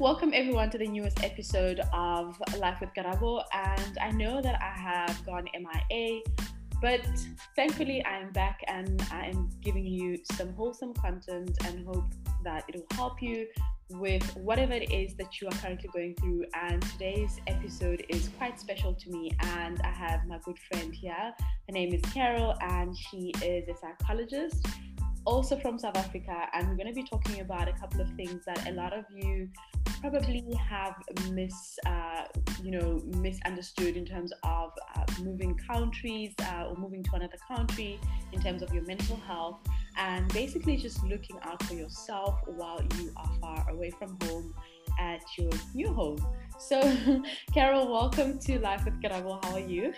Welcome everyone to the newest episode of Life with Karabo. And I know that I have gone MIA, but thankfully I am back and I am giving you some wholesome content and hope that it will help you with whatever it is that you are currently going through. And today's episode is quite special to me. And I have my good friend here. Her name is Carol, and she is a psychologist also from South Africa, and we're going to be talking about a couple of things that a lot of you probably have mis, uh, you know, misunderstood in terms of uh, moving countries uh, or moving to another country in terms of your mental health, and basically just looking out for yourself while you are far away from home at your new home. So, Carol, welcome to Life with Karabo. How are you?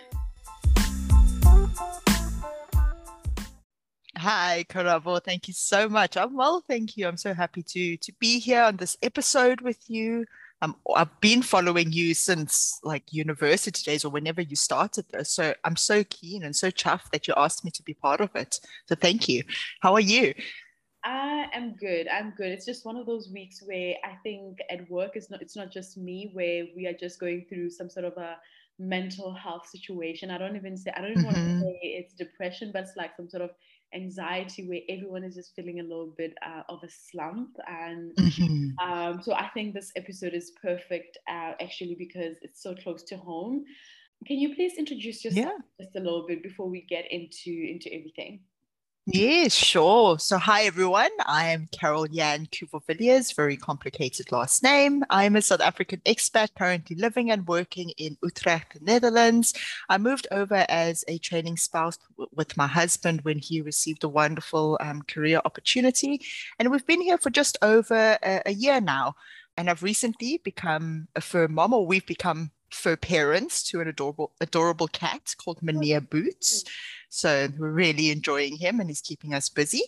Hi, Karabo. Thank you so much. I'm well, thank you. I'm so happy to to be here on this episode with you. Um, I've been following you since like university days or whenever you started this. So I'm so keen and so chuffed that you asked me to be part of it. So thank you. How are you? I am good. I'm good. It's just one of those weeks where I think at work it's not it's not just me where we are just going through some sort of a mental health situation. I don't even say I don't even mm-hmm. want to say it's depression, but it's like some sort of anxiety where everyone is just feeling a little bit uh, of a slump and mm-hmm. um, so i think this episode is perfect uh, actually because it's so close to home can you please introduce yourself yeah. just a little bit before we get into into everything Yes, sure. So, hi everyone. I am Carol Yan Kuvo very complicated last name. I'm a South African expat currently living and working in Utrecht, Netherlands. I moved over as a trailing spouse with my husband when he received a wonderful um, career opportunity. And we've been here for just over a, a year now. And I've recently become a fur mom, or we've become fur parents to an adorable, adorable cat called Mania Boots. So we're really enjoying him and he's keeping us busy.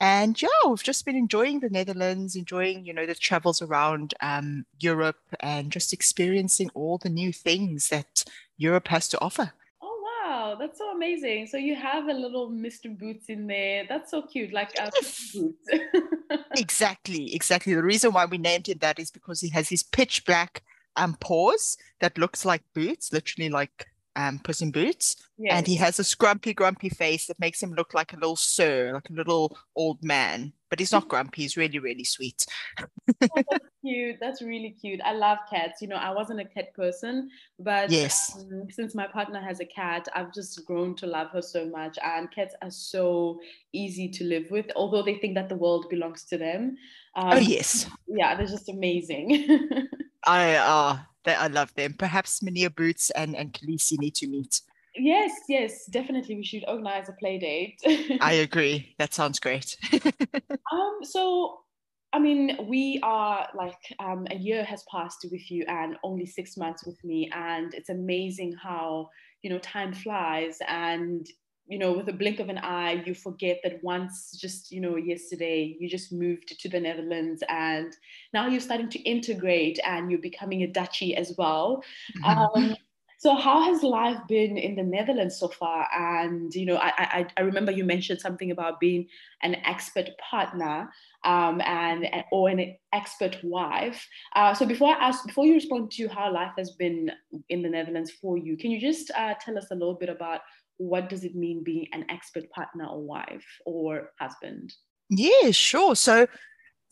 And yeah, we've just been enjoying the Netherlands, enjoying, you know, the travels around um, Europe and just experiencing all the new things that Europe has to offer. Oh, wow. That's so amazing. So you have a little Mr. Boots in there. That's so cute, like a Boots. exactly, exactly. The reason why we named him that is because he has his pitch black um, paws that looks like boots, literally like um, Puss in Boots, yes. and he has a scrumpy, grumpy face that makes him look like a little sir, like a little old man. But he's not grumpy. He's really, really sweet. oh, that's cute. That's really cute. I love cats. You know, I wasn't a cat person, but yes, um, since my partner has a cat, I've just grown to love her so much. And cats are so easy to live with, although they think that the world belongs to them. Um, oh yes. Yeah, they're just amazing. I uh that I love them. Perhaps Mania Boots and and Khaleesi need to meet. Yes, yes, definitely. We should organize a play date. I agree. That sounds great. um, so I mean, we are like um, a year has passed with you and only six months with me, and it's amazing how you know time flies and you know, with a blink of an eye, you forget that once just, you know, yesterday you just moved to the Netherlands and now you're starting to integrate and you're becoming a Dutchie as well. Mm-hmm. Um, so how has life been in the Netherlands so far? And you know, I I, I remember you mentioned something about being an expat partner um, and, and or an expat wife. Uh, so before I ask, before you respond to how life has been in the Netherlands for you, can you just uh, tell us a little bit about what does it mean being an expat partner or wife or husband? Yeah, sure. So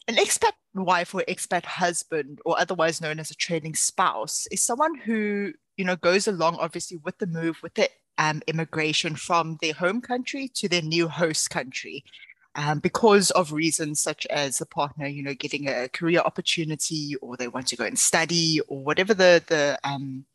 an expat wife or expat husband, or otherwise known as a trailing spouse, is someone who, you know, goes along obviously with the move, with the um, immigration from their home country to their new host country. Um, because of reasons such as the partner, you know, getting a career opportunity, or they want to go and study, or whatever the the um,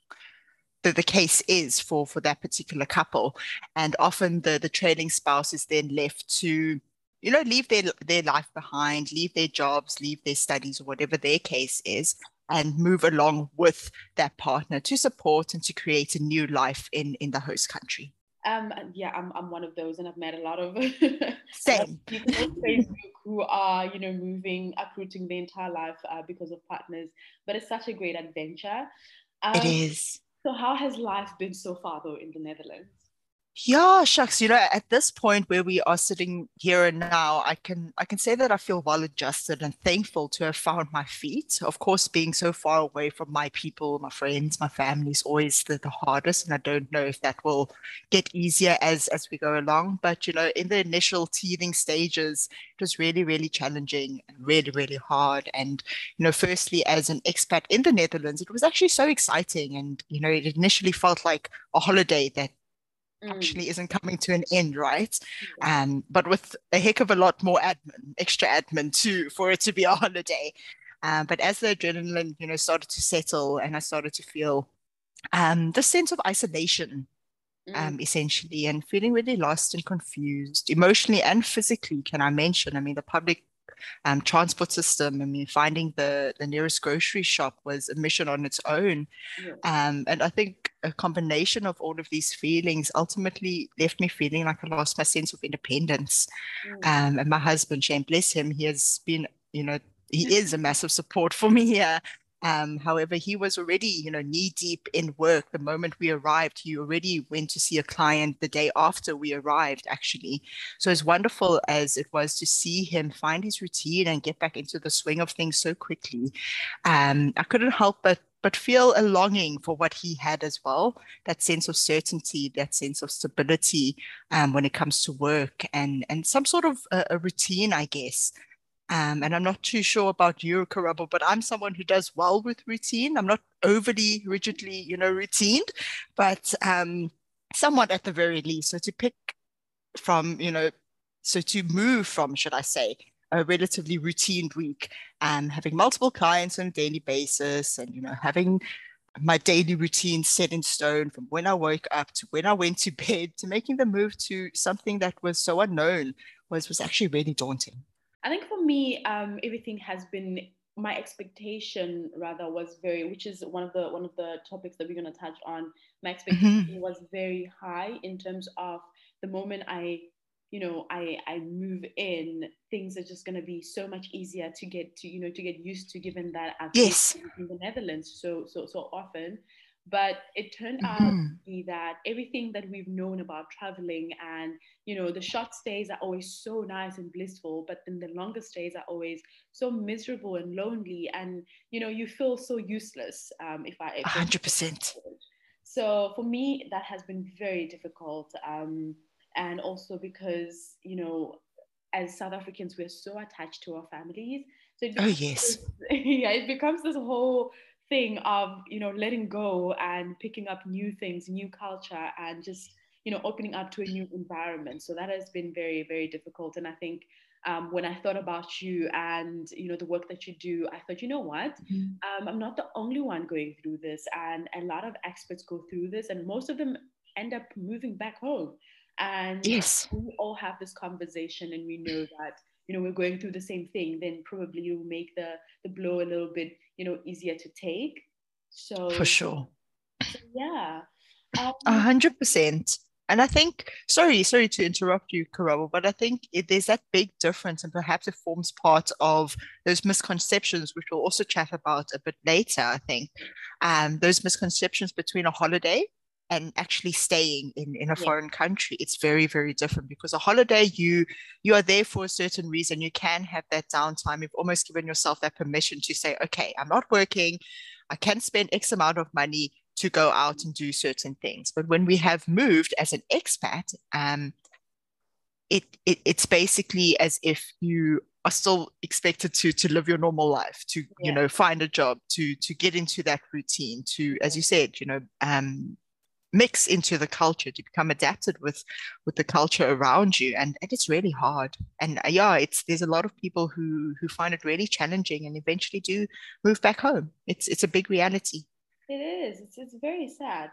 the, the case is for for that particular couple. And often the the trailing spouse is then left to you know leave their their life behind leave their jobs leave their studies or whatever their case is and move along with that partner to support and to create a new life in in the host country. Um yeah i'm, I'm one of those and i've met a lot of same. people on facebook who are you know moving uprooting their entire life uh, because of partners but it's such a great adventure. Um, it is so, how has life been so far, though, in the Netherlands? Yeah, shucks. You know, at this point where we are sitting here and now, I can I can say that I feel well adjusted and thankful to have found my feet. Of course, being so far away from my people, my friends, my family is always the, the hardest, and I don't know if that will get easier as as we go along. But you know, in the initial teething stages, it was really, really challenging and really, really hard. And you know, firstly, as an expat in the Netherlands, it was actually so exciting, and you know, it initially felt like a holiday that. Actually isn't coming to an end, right? Um, but with a heck of a lot more admin, extra admin too, for it to be a holiday. Um, but as the adrenaline, you know, started to settle and I started to feel um, the sense of isolation, um, mm. essentially, and feeling really lost and confused, emotionally and physically, can I mention? I mean, the public um, transport system. I mean, finding the, the nearest grocery shop was a mission on its own. Yeah. Um, and I think a combination of all of these feelings ultimately left me feeling like I lost my sense of independence. Mm. Um, and my husband, Shane, bless him, he has been, you know, he is a massive support for me here. Um, however, he was already, you know, knee deep in work the moment we arrived. He already went to see a client the day after we arrived, actually. So as wonderful as it was to see him find his routine and get back into the swing of things so quickly, um, I couldn't help but but feel a longing for what he had as well that sense of certainty that sense of stability um, when it comes to work and and some sort of a, a routine i guess um, and I'm not too sure about you, Karabo, but I'm someone who does well with routine. I'm not overly rigidly, you know, routined, but um, somewhat at the very least. So to pick from, you know, so to move from, should I say, a relatively routine week, and having multiple clients on a daily basis, and you know, having my daily routine set in stone from when I woke up to when I went to bed to making the move to something that was so unknown was was actually really daunting. I think for me, um, everything has been my expectation rather was very, which is one of the one of the topics that we're going to touch on. My expectation mm-hmm. was very high in terms of the moment I, you know, I I move in, things are just going to be so much easier to get to, you know, to get used to, given that I've yes. been in the Netherlands so so so often. But it turned mm-hmm. out to be that everything that we've known about traveling and, you know, the short stays are always so nice and blissful, but then the longer stays are always so miserable and lonely. And, you know, you feel so useless um, if I. 100%. So for me, that has been very difficult. Um, and also because, you know, as South Africans, we're so attached to our families. So oh yes, yeah, it becomes this whole thing of you know letting go and picking up new things new culture and just you know opening up to a new environment. So that has been very very difficult. And i think um, when i thought about you and you know the work that you do i thought you know what? Mm-hmm. um, i'm not the only one going through this and a lot of expats go through this and most of them end up moving back home. And yes. we all have this conversation and we know that you know we're going through the same thing then probably you make the the blow a little bit you know easier to take. So for sure. So yeah. A um, hundred percent. And I think, sorry, sorry to interrupt you, Karabo, but I think it, there's that big difference, and perhaps it forms part of those misconceptions, which we'll also chat about a bit later. I think. Um, those misconceptions between a holiday and actually staying in, in a yeah. foreign country it's very very different because a holiday you you are there for a certain reason you can have that downtime you've almost given yourself that permission to say okay i'm not working i can spend x amount of money to go out and do certain things but when we have moved as an expat um, it, it it's basically as if you are still expected to to live your normal life to yeah. you know find a job to to get into that routine to as you said you know um mix into the culture to become adapted with with the culture around you. And, and it's really hard. And uh, yeah it's there's a lot of people who who find it really challenging and eventually do move back home. It's it's a big reality. It is. It's, it's very sad.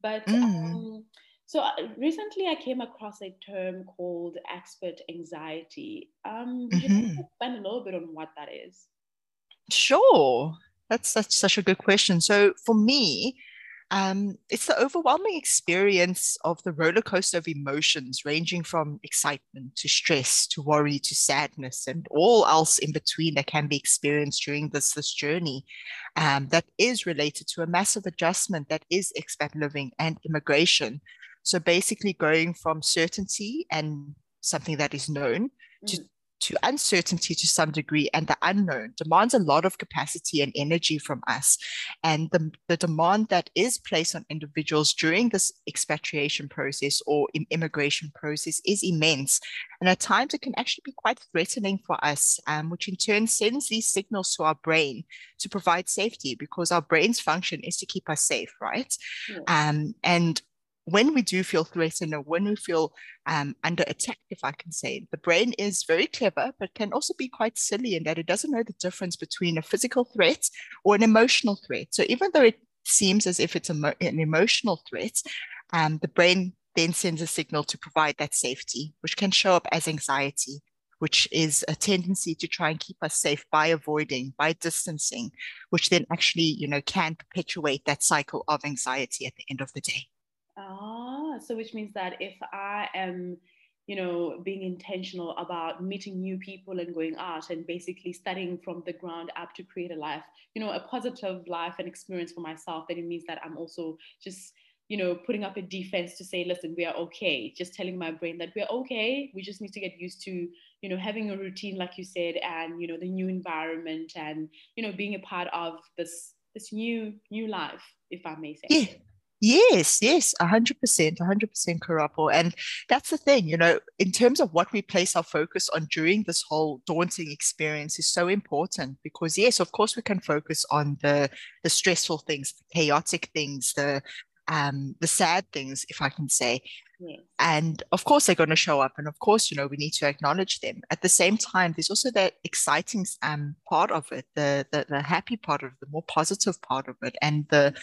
But mm. um, so uh, recently i came across a term called expat anxiety. Um mm-hmm. you expand a little bit on what that is? Sure. That's that's such a good question. So for me um, it's the overwhelming experience of the roller coaster of emotions, ranging from excitement to stress to worry to sadness and all else in between that can be experienced during this, this journey um, that is related to a massive adjustment that is expat living and immigration. So basically, going from certainty and something that is known mm. to to uncertainty to some degree and the unknown demands a lot of capacity and energy from us. And the, the demand that is placed on individuals during this expatriation process or immigration process is immense. And at times it can actually be quite threatening for us, um, which in turn sends these signals to our brain to provide safety because our brain's function is to keep us safe, right? Yeah. Um, and when we do feel threatened or when we feel um, under attack, if I can say, it, the brain is very clever, but can also be quite silly in that it doesn't know the difference between a physical threat or an emotional threat. So even though it seems as if it's an emotional threat, um, the brain then sends a signal to provide that safety, which can show up as anxiety, which is a tendency to try and keep us safe by avoiding, by distancing, which then actually, you know, can perpetuate that cycle of anxiety at the end of the day. Ah, so which means that if I am, you know, being intentional about meeting new people and going out and basically studying from the ground up to create a life, you know, a positive life and experience for myself, then it means that I'm also just, you know, putting up a defense to say, listen, we are okay. Just telling my brain that we're okay. We just need to get used to, you know, having a routine, like you said, and you know, the new environment and you know, being a part of this this new new life, if I may say. Yeah. Yes, yes, 100%, 100% Karabo. And that's the thing, you know, in terms of what we place our focus on during this whole daunting experience is so important because, yes, of course, we can focus on the, the stressful things, the chaotic things, the, um, the sad things, if I can say. Yes. And of course, they're going to show up. And of course, you know, we need to acknowledge them. At the same time, there's also that exciting um, part of it, the, the, the happy part of it, the more positive part of it, and the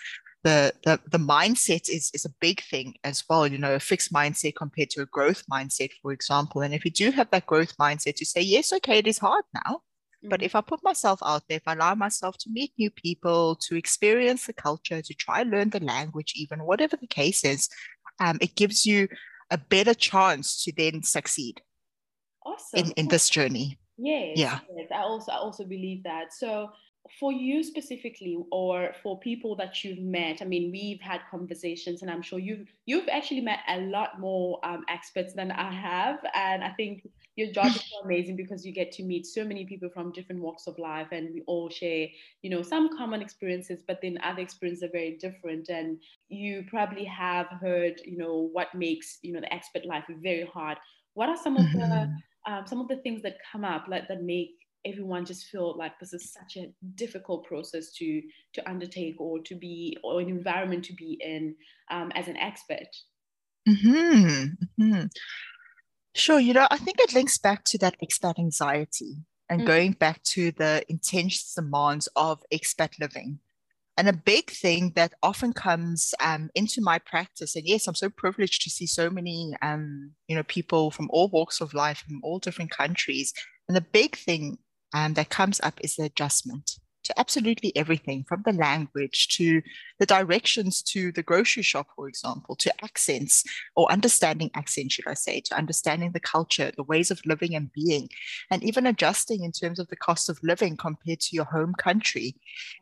the, the the mindset is is a big thing as well you know a fixed mindset compared to a growth mindset for example and if you do have that growth mindset to say yes okay it is hard now mm-hmm. but if i put myself out there if i allow myself to meet new people to experience the culture to try learn the language even whatever the case is um, it gives you a better chance to then succeed awesome. in, in this journey yes, yeah yes. i also i also believe that so for you specifically or for people that you've met i mean we've had conversations and i'm sure you've you've actually met a lot more um, expats than i have. And i think your job is so amazing because you get to meet so many people from different walks of life and we all share you know some common experiences but then other experiences are very different. And you probably have heard you know what makes you know the expat life very hard. What are some of the mm-hmm. um, some of the things that come up like that make everyone just feel like this is such a difficult process to to undertake or to be or an environment to be in um, as an expat mm-hmm. Mm-hmm. sure you know i think it links back to that expat anxiety and mm-hmm. going back to the intense demands of expat living and a big thing that often comes um, into my practice, and yes, I'm so privileged to see so many, um, you know, people from all walks of life, from all different countries. And the big thing um, that comes up is the adjustment to absolutely everything from the language to the directions to the grocery shop, for example, to accents or understanding accents, should I say, to understanding the culture, the ways of living and being, and even adjusting in terms of the cost of living compared to your home country.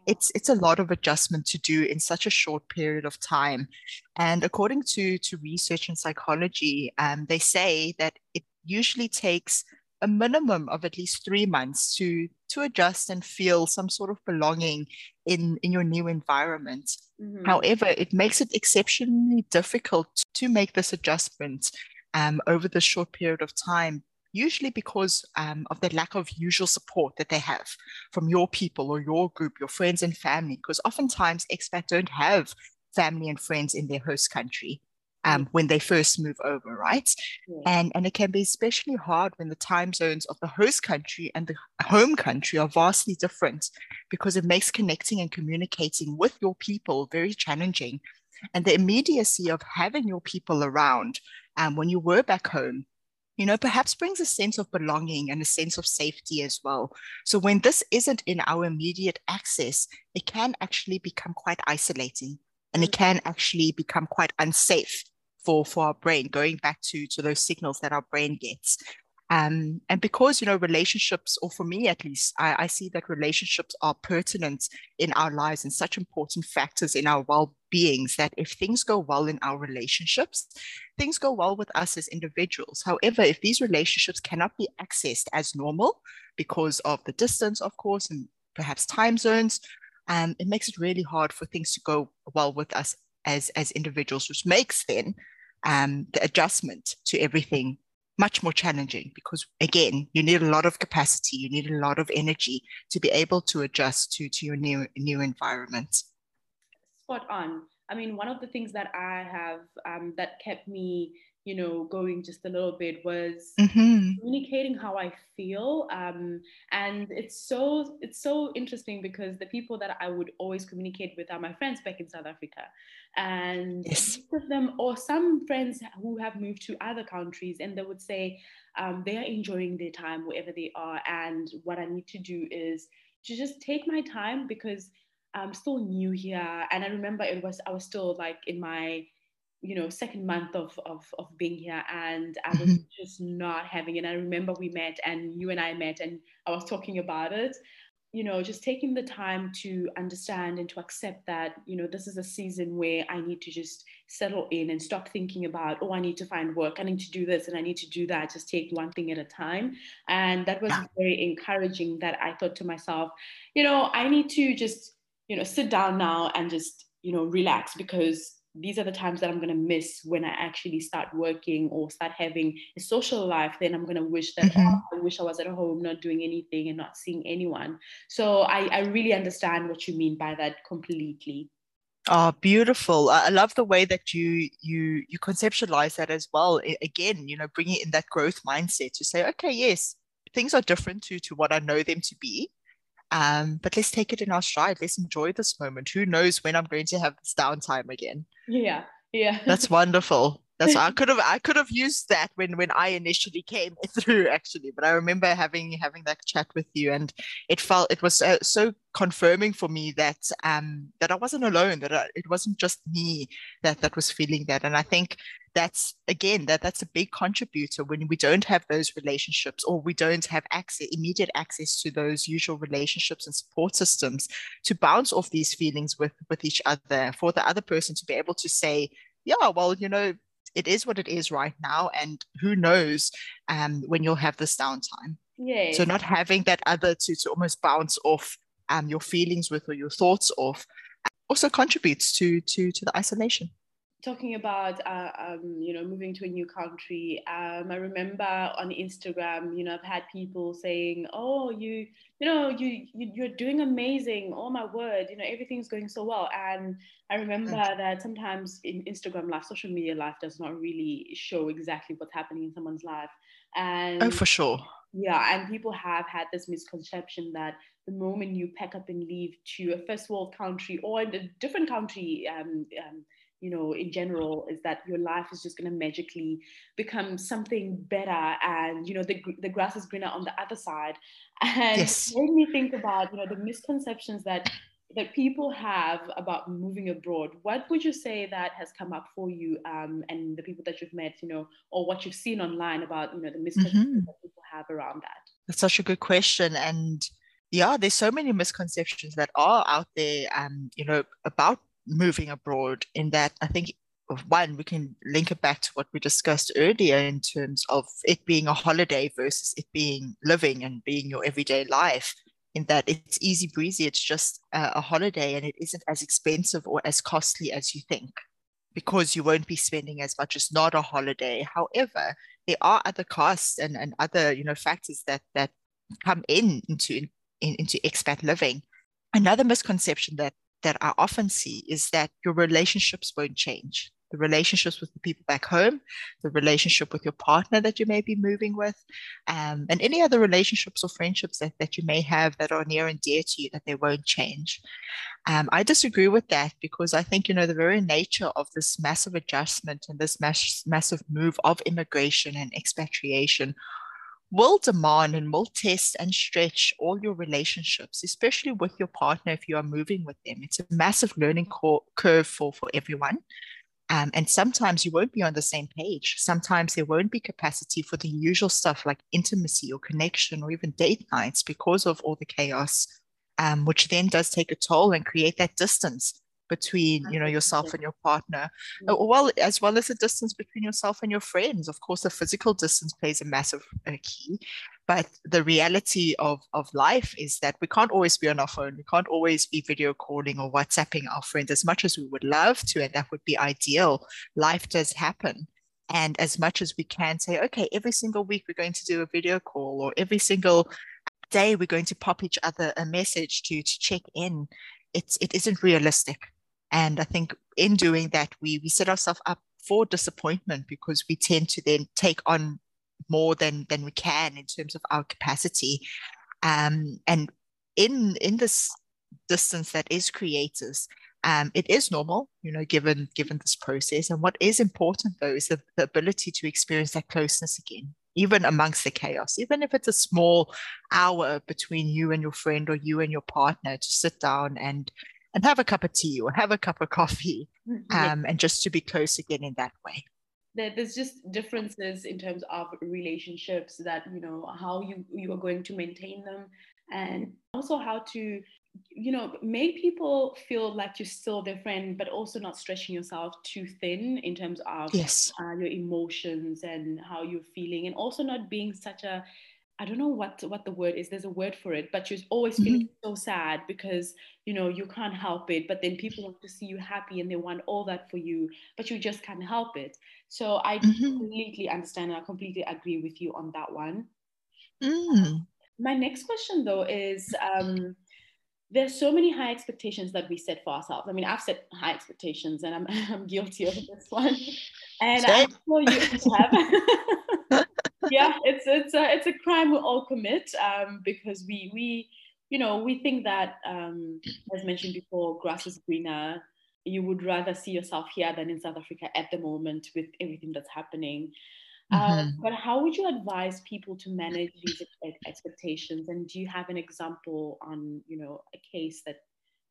It's, it's a lot of adjustment to do in such a short period of time. And according to, to research in psychology, um, they say that it usually takes a minimum of at least three months to to adjust and feel some sort of belonging in in your new environment mm-hmm. however it makes it exceptionally difficult to make this adjustment um, over the short period of time usually because um, of the lack of usual support that they have from your people or your group your friends and family because oftentimes expats don't have family and friends in their host country um, when they first move over, right? Yeah. And, and it can be especially hard when the time zones of the host country and the home country are vastly different because it makes connecting and communicating with your people very challenging. And the immediacy of having your people around um, when you were back home you know, perhaps brings a sense of belonging and a sense of safety as well. So when this isn't in our immediate access, it can actually become quite isolating and it mm. can actually become quite unsafe for for our brain going back to to those signals that our brain gets Um, and because, you know, relationships, or for me at least, I, I see that relationships are pertinent in our lives and such important factors in our well beings that if things go well in our relationships, things go well with us as individuals. However, if these relationships cannot be accessed as normal because of the distance, of course, and perhaps time zones, um, it makes it really hard for things to go well with us as, as individuals, which makes then um, the adjustment to everything much more challenging because again you need a lot of capacity you need a lot of energy to be able to adjust to to your new new environment. Spot on. I mean one of the things that i have um, that kept me you know, going just a little bit was mm-hmm. communicating how I feel. Um, and it's so it's so interesting because the people that I would always communicate with are my friends back in South Africa, and yes. of them or some friends who have moved to other countries, and they would say um, they are enjoying their time wherever they are, and what I need to do is to just take my time because I'm still new here, and I remember it was I was still like in my you know second month of of, of being here and i was mm-hmm. just not having it. I remember we met and you and i met and i was talking about it. You know just taking the time to understand and to accept that you know this is a season where i need to just settle in and stop thinking about oh i need to find work. I need to do this and i need to do that. Just take one thing at a time. And that was very encouraging that i thought to myself you know i need to just you know sit down now and just you know relax because these are the times that I'm going to miss when I actually start working or start having a social life. Then I'm going to wish that mm-hmm. oh, I wish I was at home, not doing anything and not seeing anyone. So I, I really understand what you mean by that completely. Oh, beautiful! I love the way that you you you conceptualize that as well. Again, you know, bringing in that growth mindset to say, okay, yes, things are different to to what I know them to be, um, but let's take it in our stride. Let's enjoy this moment. Who knows when I'm going to have this downtime again? Yeah, yeah. That's wonderful. That's I could have I could have used that when when I initially came through actually, but I remember having having that chat with you, and it felt it was uh, so confirming for me that um that I wasn't alone, that I, it wasn't just me that that was feeling that, and I think that's again that that's a big contributor when we don't have those relationships or we don't have access immediate access to those usual relationships and support systems to bounce off these feelings with with each other for the other person to be able to say yeah well you know it is what it is right now and who knows um, when you'll have this downtime. Yeah so not having that other to, to almost bounce off um, your feelings with or your thoughts off also contributes to to to the isolation talking about uh, um, you know moving to a new country um, i remember on instagram you know i've had people saying oh you you know you, you are doing amazing. Oh my word you know everything's going so well. And i remember that sometimes in instagram life social media life does not really show exactly what's happening in someone's life. And oh for sure. yeah and people have had this misconception that the moment you pack up and leave to a first world country or in a different country um, um, you know in general is that your life is just going to magically become something better and you know the, the grass is greener on the other side and yes. made me think about you know the misconceptions that that people have about moving abroad what would you say that has come up for you um, and the people that you've met you know or what you've seen online about you know the misconceptions mm-hmm. that people have around that that's such a good question and yeah there's so many misconceptions that are out there um, you know about moving abroad in that I think one, we can link it back to what we discussed earlier in terms of it being a holiday versus it being living and being your everyday life. In that it's easy breezy, it's just a, holiday and it isn't as expensive or as costly as you think because you won't be spending as much as not a holiday. However, there are other costs and, and other you know factors that that come in into in, into expat living. Another misconception that that I often see is that your relationships won't change. The relationships with the people back home, the relationship with your partner that you may be moving with, um, and any other relationships or friendships that, that you may have that are near and dear to you, that they won't change. Um, I disagree with that because I think, you know, the very nature of this massive adjustment and this mass, massive move of immigration and expatriation will demand and will test and stretch all your relationships, especially with your partner if you are moving with them. It's a massive learning curve for, for everyone. Um, and sometimes you won't be on the same page. Sometimes there won't be capacity for the usual stuff like intimacy or connection or even date nights because of all the chaos, um, which then does take a toll and create that distance between you know yourself and your partner mm. well as well as the distance between yourself and your friends of course the physical distance plays a massive uh, key but the reality of, of life is that we can't always be on our phone. We can't always be video calling or WhatsApping our friends as much as we would love to. And that would be ideal. Life does happen. And as much as we can say, okay, every single week we're going to do a video call, or every single day we're going to pop each other a message to, to check in, it's, it isn't realistic. And I think in doing that, we, we set ourselves up for disappointment because we tend to then take on more than than we can in terms of our capacity. Um, and in in this distance that is created um, it is normal you know given given this process. And what is important though is the, the ability to experience that closeness again even amongst the chaos even if it's a small hour between you and your friend or you and your partner to sit down and and have a cup of tea or have a cup of coffee mm-hmm. um, and just to be close again in that way there's just differences in terms of relationships that you know how you you are going to maintain them and also how to you know make people feel like you're still their friend but also not stretching yourself too thin in terms of yes. uh, your emotions and how you're feeling and also not being such a I don't know what what the word is. There's a word for it, but you're always feeling mm-hmm. so sad because you know you can't help it. But then people want to see you happy and they want all that for you, but you just can't help it. So I mm-hmm. completely understand and I completely agree with you on that one. Mm. My next question though is um, there's so many high expectations that we set for ourselves. I mean, I've set high expectations and I'm I'm guilty of this one. And. I'm sure you have. yeah, it's it's a it's a crime we all commit um, because we we you know we think that um, as mentioned before, grass is greener. You would rather see yourself here than in South Africa at the moment with everything that's happening. Um, mm-hmm. but how would you advise people to manage these expectations? And do you have an example on you know a case that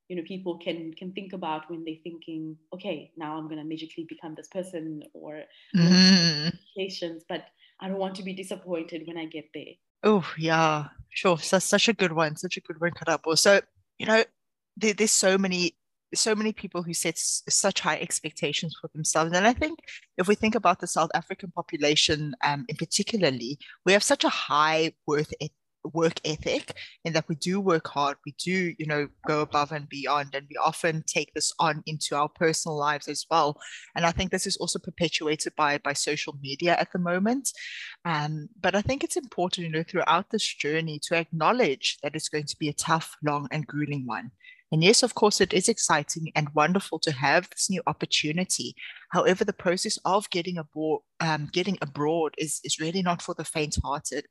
you know people can can think about when they're thinking, okay, now I'm going to magically become this person or mm-hmm. expectations, but I don't want to be disappointed when I get there. Oh, yeah, sure. So, such a good one. Such a good one, Karabo. So, you know, there, there's so many so many people who set such high expectations for themselves. And I think if we think about the South African population um, in particularly, we have such a high worth work ethic in that we do work hard we do you know go above and beyond and we often take this on into our personal lives as well and i think this is also perpetuated by by social media at the moment um, but i think it's important you know throughout this journey to acknowledge that it's going to be a tough long and grueling one and yes, of course, it is exciting and wonderful to have this new opportunity. However, the process of getting abroad, um, getting abroad is, is really not for the faint-hearted.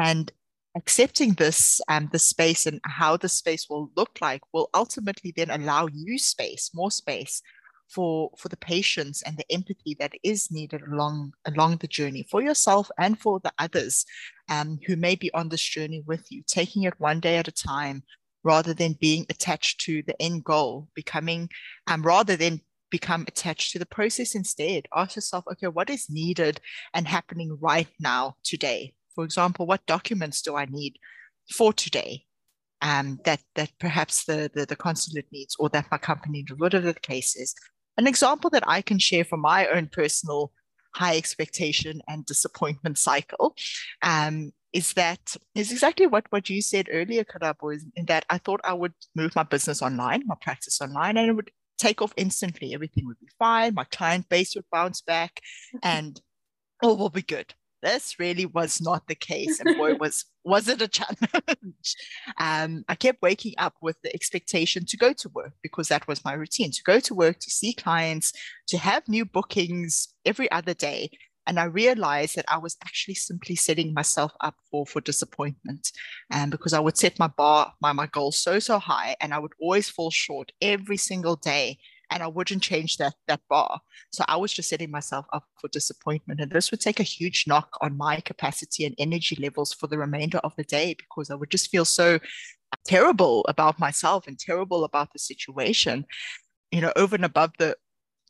And accepting this um, the space and how the space will look like will ultimately then allow you space more space for for the patience and the empathy that is needed along along the journey for yourself and for the others um, who may be on this journey with you taking it one day at a time rather than being attached to the end goal becoming um, rather than become attached to the process instead. Ask yourself okay what is needed and happening right now today for example, what documents do I need for today um, that, that perhaps the, the, the consulate needs or that my company needs, whatever the case is. An example that I can share from my own personal high expectation and disappointment cycle um, is that is exactly what, what you said earlier, Karabo, is in that I thought I would move my business online, my practice online, and it would take off instantly. Everything would be fine. My client base would bounce back and all will be good this really was not the case and boy was was it a challenge. Um, i kept waking up with the expectation to go to work because that was my routine to go to work to see clients to have new bookings every other day. And i realized that i was actually simply setting myself up for for disappointment and um, because i would set my bar my, my goals so so high and i would always fall short every single day and I wouldn't change that that bar. So I was just setting myself up for disappointment, and this would take a huge knock on my capacity and energy levels for the remainder of the day because I would just feel so terrible about myself and terrible about the situation, you know, over and above the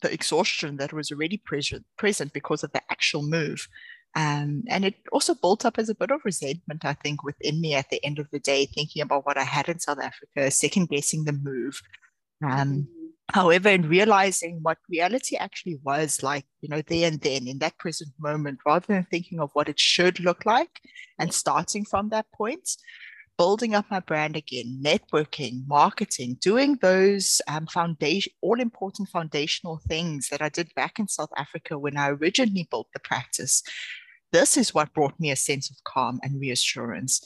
the exhaustion that was already present present because of the actual move. Um, and it also built up as a bit of resentment, I think, within me at the end of the day, thinking about what I had in South Africa, second guessing the move. Um. However, in realizing what reality actually was like, you know, there and then in that present moment, rather than thinking of what it should look like and starting from that point, building up my brand again, networking, marketing, doing those um, foundation, all important foundational things that I did back in South Africa when I originally built the practice. This is what brought me a sense of calm and reassurance.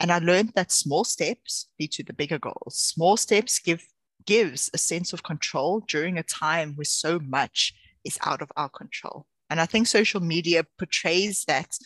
And I learned that small steps lead to the bigger goals. Small steps give gives a sense of control during a time where so much is out of our control. And I think social media portrays that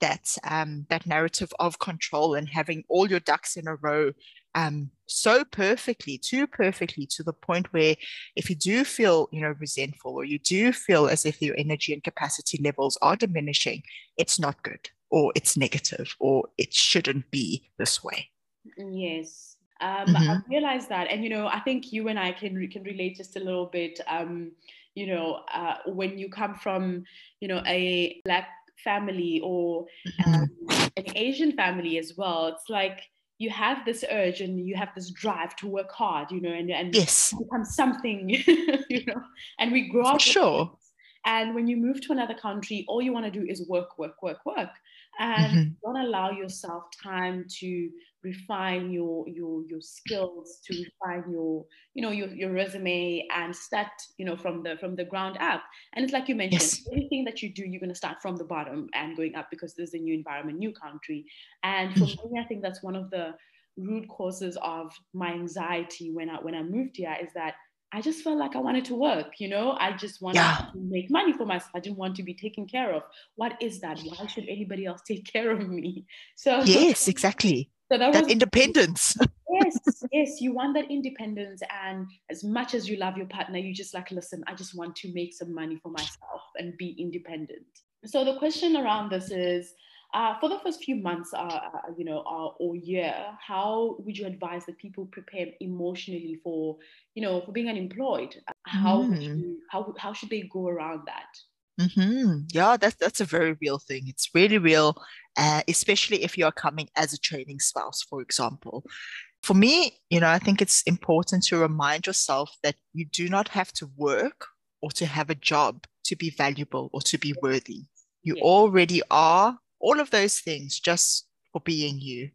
that um, that narrative of control and having all your ducks in a row um, so perfectly, too perfectly, to the point where if you do feel, you know, resentful or you do feel as if your energy and capacity levels are diminishing, it's not good, or it's negative, or it shouldn't be this way. Yes, um, mm-hmm. I realized that, and you know, I think you and I can can relate just a little bit. Um, you know, uh, when you come from, you know, a black family or mm-hmm. um, an Asian family as well. It's like you have this urge and you have this drive to work hard, you know, and, and yes. become something, you know, and we grow up. sure. And when you move to another country, all you want to do is work, work, work, work and mm-hmm. don't allow yourself time to refine your your your skills to refine your you know your, your resume and start you know from the from the ground up and it's like you mentioned yes. everything that you do you're going to start from the bottom and going up because there's a new environment new country and for mm-hmm. me i think that's one of the root causes of my anxiety when i when i moved here is that I just felt like I wanted to work, you know, I just wanted yeah. to make money for myself. I didn't want to be taken care of. What is that? Why should anybody else take care of me? So Yes, exactly. So that, that was, independence. yes, yes. You want that independence. And as much as you love your partner, you just like, listen, I just want to make some money for myself and be independent. So the question around this is uh, for the first few months, uh, uh, you know, uh, or year, how would you advise that people prepare emotionally for, you know, for being unemployed? How mm. you, how how should they go around that? Mm-hmm. Yeah, that's that's a very real thing. It's really real, uh, especially if you are coming as a trailing spouse, for example. For me, you know, I think it's important to remind yourself that you do not have to work or to have a job to be valuable or to be worthy. You already are all of those things just for being you.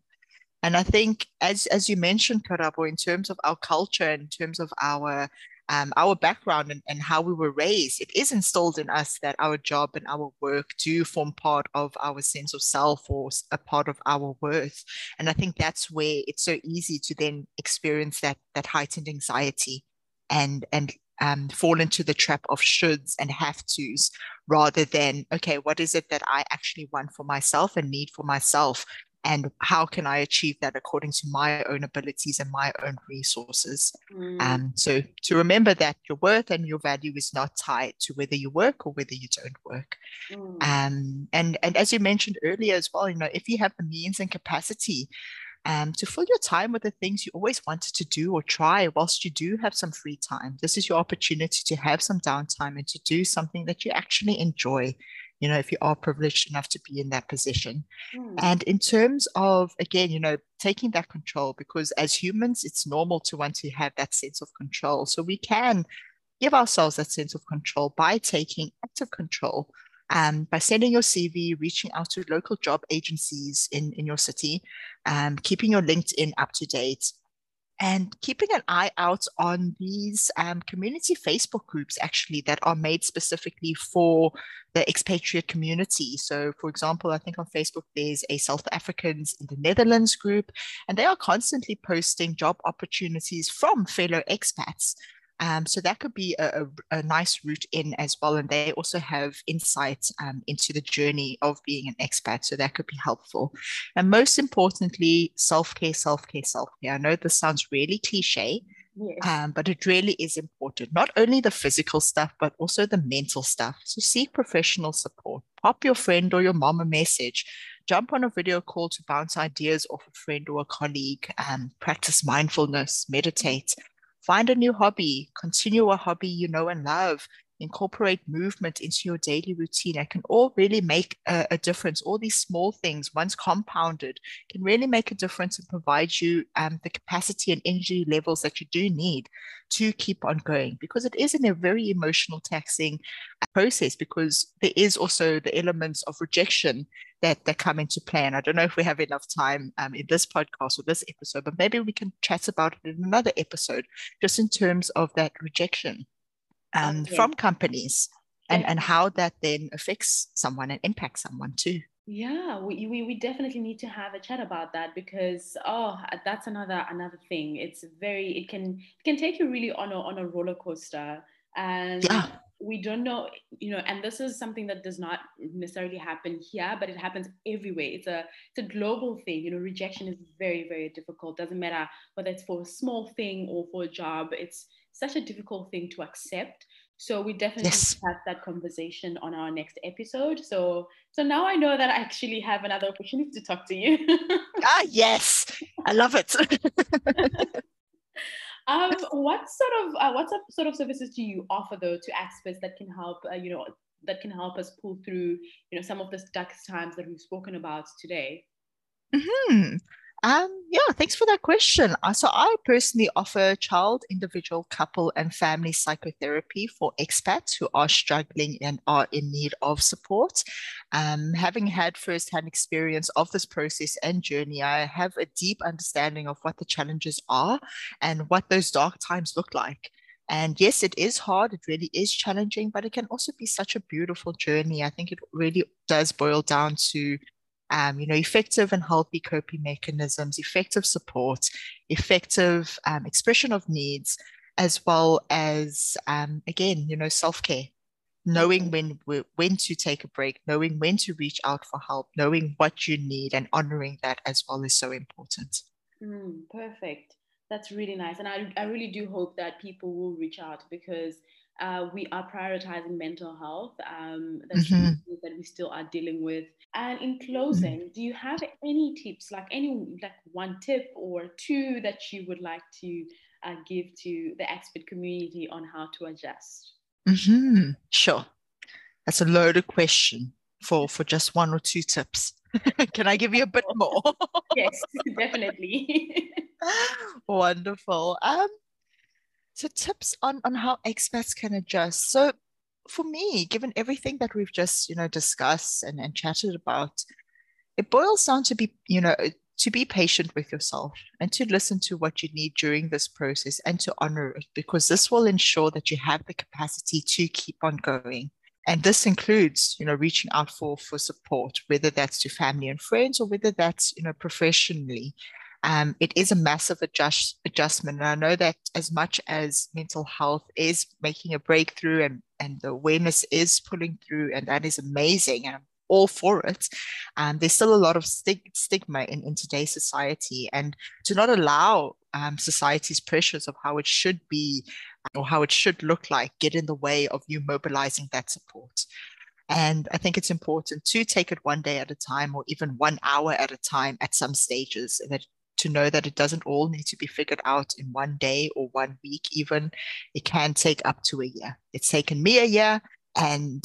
And I think, as as you mentioned, Karabo, in terms of our culture, in terms of our um, our background and, and how we were raised, it is instilled in us that our job and our work do form part of our sense of self or a part of our worth. And I think that's where it's so easy to then experience that that heightened anxiety and and um, fall into the trap of shoulds and have tos rather than, okay, what is it that I actually want for myself and need for myself? And how can I achieve that according to my own abilities and my own resources? Mm. Um, so to remember that your worth and your value is not tied to whether you work or whether you don't work. Mm. Um, and and as you mentioned earlier as well, you know, if you have the means and capacity um, to fill your time with the things you always wanted to do or try whilst you do have some free time. This is your opportunity to have some downtime and to do something that you actually enjoy, you know, if you are privileged enough to be in that position. Mm. And in terms of, again, you know, taking that control, because as humans, it's normal to want to have that sense of control. So we can give ourselves that sense of control by taking active control um, by sending your CV, reaching out to local job agencies in, in your city, um, keeping your LinkedIn up to date, and keeping an eye out on these um, community Facebook groups actually that are made specifically for the expatriate community. So, for example, I think on Facebook there's a South Africans in the Netherlands group, and they are constantly posting job opportunities from fellow expats. Um, so that could be a, a, a, nice route in as well. And they also have insights um, into the journey of being an expat. So that could be helpful. And most importantly, self care, self care, self care. I know this sounds really cliche, yes. um, but it really is important. Not only the physical stuff, but also the mental stuff. So seek professional support. Pop your friend or your mom a message jump on a video call to bounce ideas off a friend or a colleague, um, practice mindfulness, meditate, find a new hobby, continue a hobby you know and love. Incorporate movement into your daily routine. It can all really make a, a difference. All these small things, once compounded, can really make a difference and provide you um, the capacity and energy levels that you do need to keep on going because it is in a very emotional, taxing process because there is also the elements of rejection that, that come into play. And I don't know if we have enough time um, in this podcast or this episode, but maybe we can chat about it in another episode, just in terms of that rejection um, okay. from companies and, and how that then affects someone and impacts someone too. Yeah, we, we, we definitely need to have a chat about that because oh that's another another thing. It's very it can it can take you really on a on a roller coaster and yeah. we don't know you know and this is something that does not necessarily happen here but it happens everywhere it's a it's a global thing you know rejection is very very difficult doesn't matter whether it's for a small thing or for a job it's such a difficult thing to accept so we definitely yes. have that conversation on our next episode so so now i know that i actually have another opportunity to talk to you ah yes i love it um, what sort of uh, what sort of services do you offer though to expats that can help uh, you know that can help us pull through you know some of the darkest times that we've spoken about today? Mm-hmm. Um, yeah, thanks for that question. Uh, so I personally offer child, individual, couple, and family psychotherapy for expats who are struggling and are in need of support. Um, having had firsthand experience of this process and journey, I have a deep understanding of what the challenges are and what those dark times look like. And yes, it is hard, it really is challenging, but it can also be such a beautiful journey. I think it really does boil down to um, you know, effective and healthy coping mechanisms, effective support, effective um, expression of needs, as well as um, again, you know, self-care, knowing mm-hmm. when when to take a break, knowing when to reach out for help, knowing what you need, and honoring that as well is so important. Mm, perfect. That's really nice, and I I really do hope that people will reach out because uh, we are prioritizing mental health. Um, that's mm-hmm. that we still are dealing with. And in closing, mm-hmm. do you have any tips, like any like one tip or two that you would like to uh, give to the expat community on how to adjust? Mm-hmm. Sure, that's a loaded question for for just one or two tips. Can I give you a bit more? yes, definitely. Wonderful. Um, so tips on on how expats can adjust. So for me, given everything that we've just you know discussed and, and chatted about, it boils down to be you know to be patient with yourself and to listen to what you need during this process and to honor it because this will ensure that you have the capacity to keep on going and this includes you know reaching out for for support whether that's to family and friends or whether that's you know professionally um, it is a massive adjust, adjustment. And I know that as much as mental health is making a breakthrough and, and the awareness is pulling through, and that is amazing. And I'm all for it. Um, there's still a lot of stig- stigma in, in today's society, and to not allow um, society's pressures of how it should be or how it should look like get in the way of you mobilizing that support. And I think it's important to take it one day at a time or even one hour at a time at some stages, that to know that it doesn't all need to be figured out in one day or one week, even. It can take up to a year. It's taken me a year, and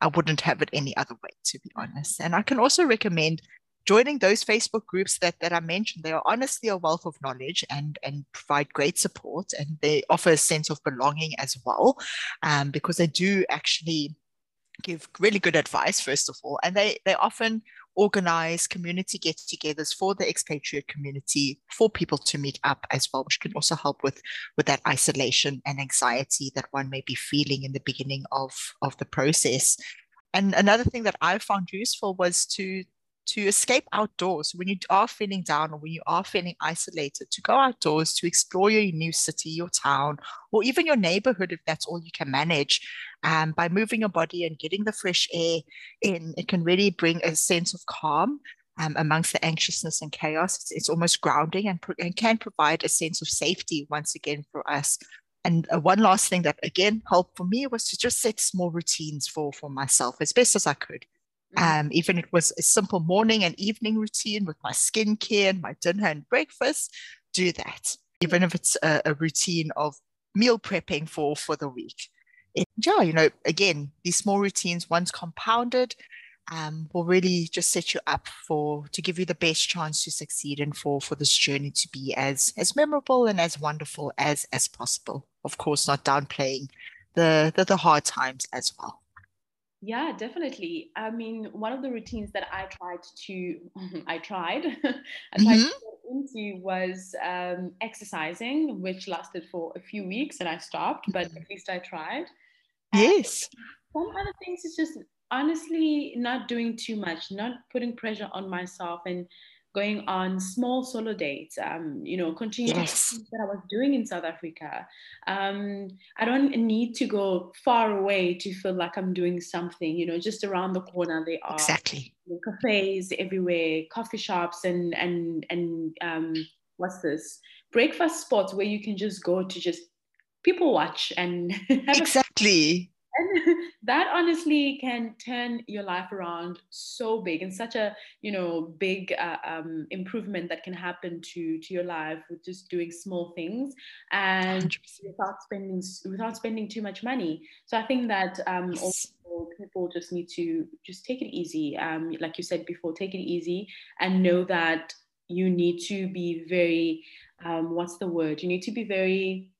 I wouldn't have it any other way, to be honest. And I can also recommend joining those Facebook groups that, that I mentioned. They are honestly a wealth of knowledge and, and provide great support, and they offer a sense of belonging as well, um, because they do actually give really good advice first of all and they they often organize community get-togethers for the expatriate community for people to meet up as well which can also help with with that isolation and anxiety that one may be feeling in the beginning of of the process. And another thing that i found useful was to to escape outdoors when you are feeling down or when you are feeling isolated to go outdoors to explore your new city your town or even your neighborhood if that's all you can manage um, by moving your body and getting the fresh air in it can really bring a sense of calm um, amongst the anxiousness and chaos it's, it's almost grounding and, and can provide a sense of safety once again for us and uh, one last thing that again helped for me was to just set small routines for for myself as best as I could. Mm-hmm. Um, even it was a simple morning and evening routine with my skincare and my dinner and breakfast, do that. Even if it's a, a routine of meal prepping for for the week, it, yeah, you know, again, these small routines, once compounded, um, will really just set you up for to give you the best chance to succeed and for for this journey to be as as memorable and as wonderful as as possible. Of course, not downplaying the the, the hard times as well. Yeah, definitely. I mean, one of the routines that I tried to, I tried, I tried mm-hmm. to get into was um, exercising, which lasted for a few weeks and I stopped, but at least I tried. Yes. some other things is just honestly not doing too much, not putting pressure on myself and going on small solo dates, um, you know, continuing yes. that I was doing in South Africa. Um, I don't need to go far away to feel like I'm doing something, you know, just around the corner they are exactly cafes everywhere, coffee shops and and and um, what's this? Breakfast spots where you can just go to just people watch and exactly and that honestly can turn your life around so big and such a you know big uh, um, improvement that can happen to to your life with just doing small things and 100%. without spending without spending too much money. So i think that um, also people just need to just take it easy. Um, like you said before take it easy and know that you need to be very um, what's the word? You need to be very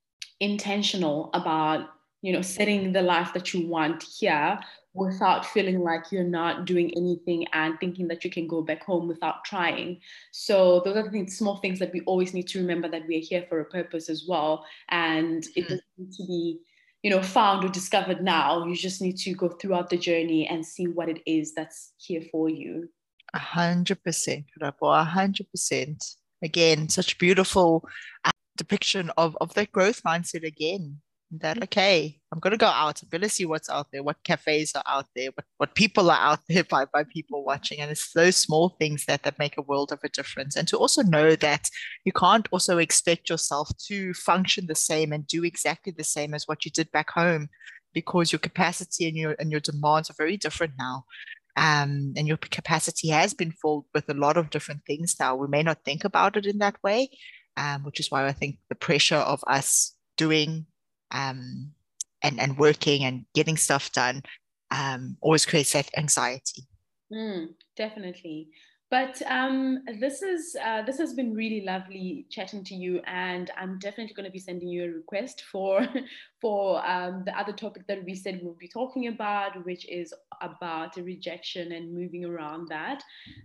intentional about you know setting the life that you want here without feeling like you're not doing anything and thinking that you can go back home without trying. So those are the things, small things that we always need to remember that we're here for a purpose as well. And it mm-hmm. doesn't need to be you know found or discovered now. You just need to go throughout the journey and see what it is that's here for you. A hundred percent a hundred percent. Again such beautiful uh, depiction of of that growth mindset again that okay i'm to go out. I'm to see what's out there what cafes are out there what, what people are out there by, by people watching. And it's those small things that that make a world of a difference. And to also know that you can't also expect yourself to function the same and do exactly the same as what you did back home because your capacity and your and your demands are very different now. Um, and your capacity has been filled with a lot of different things now. We may not think about it in that way um, which is why i think the pressure of us doing um, and and working and getting stuff done um, always creates that anxiety. Mm, definitely. But um, this is uh, this has been really lovely chatting to you, and I'm definitely going to be sending you a request for for um, the other topic that we said we'll be talking about, which is about rejection and moving around that.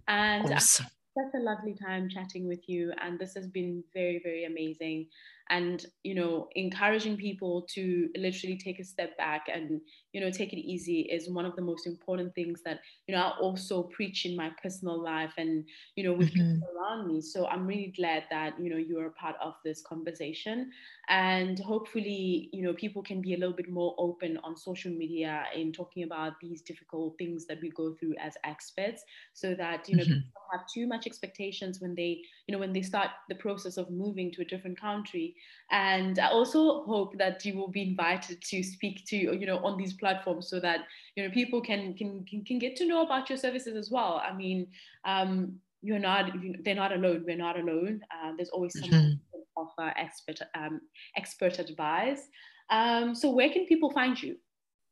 And awesome. such a lovely time chatting with you, and this has been very very amazing and you know encouraging people to literally take a step back and you know take it easy is one of the most important things that you know i also preach in my personal life and you know with mm-hmm. people around me so i'm really glad that you know you are a part of this conversation and hopefully you know people can be a little bit more open on social media in talking about these difficult things that we go through as expats so that you know mm-hmm. people don't have too much expectations when they you know when they start the process of moving to a different country and i also hope that you will be invited to speak to you know on these platforms so that you know people can can can, can get to know about your services as well. I mean um, you're not they're not alone. We're not alone. Uh, there's always someone mm-hmm. who offer expert um, expert advice. Um, so where can people find you?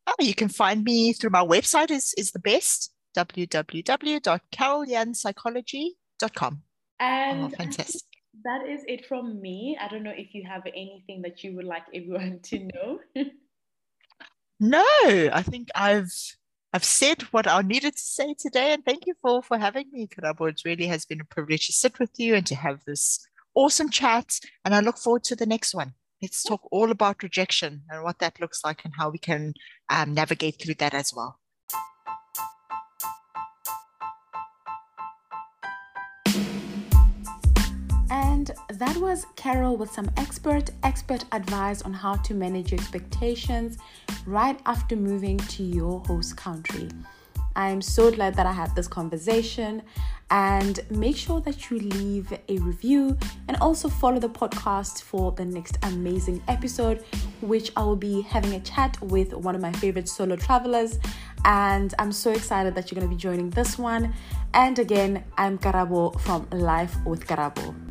Oh, you can find me through my website is is the best www.carolyanpsychology.com and oh, fantastic. That is it from me. I don't know if you have anything that you would like everyone to know. No, I think I've I've said what I needed to say today, and thank you for for having me, Karabo. It really has been a privilege to sit with you and to have this awesome chat. And I look forward to the next one. Let's talk all about rejection and what that looks like and how we can um, navigate through that as well. That was Carol with some expert expert advice on how to manage your expectations right after moving to your host country. I'm so glad that I had this conversation. And make sure that you leave a review and also follow the podcast for the next amazing episode which I will be having a chat with one of my favorite solo travelers. And I'm so excited that you're going to be joining this one. And again I'm Karabo from Life with Karabo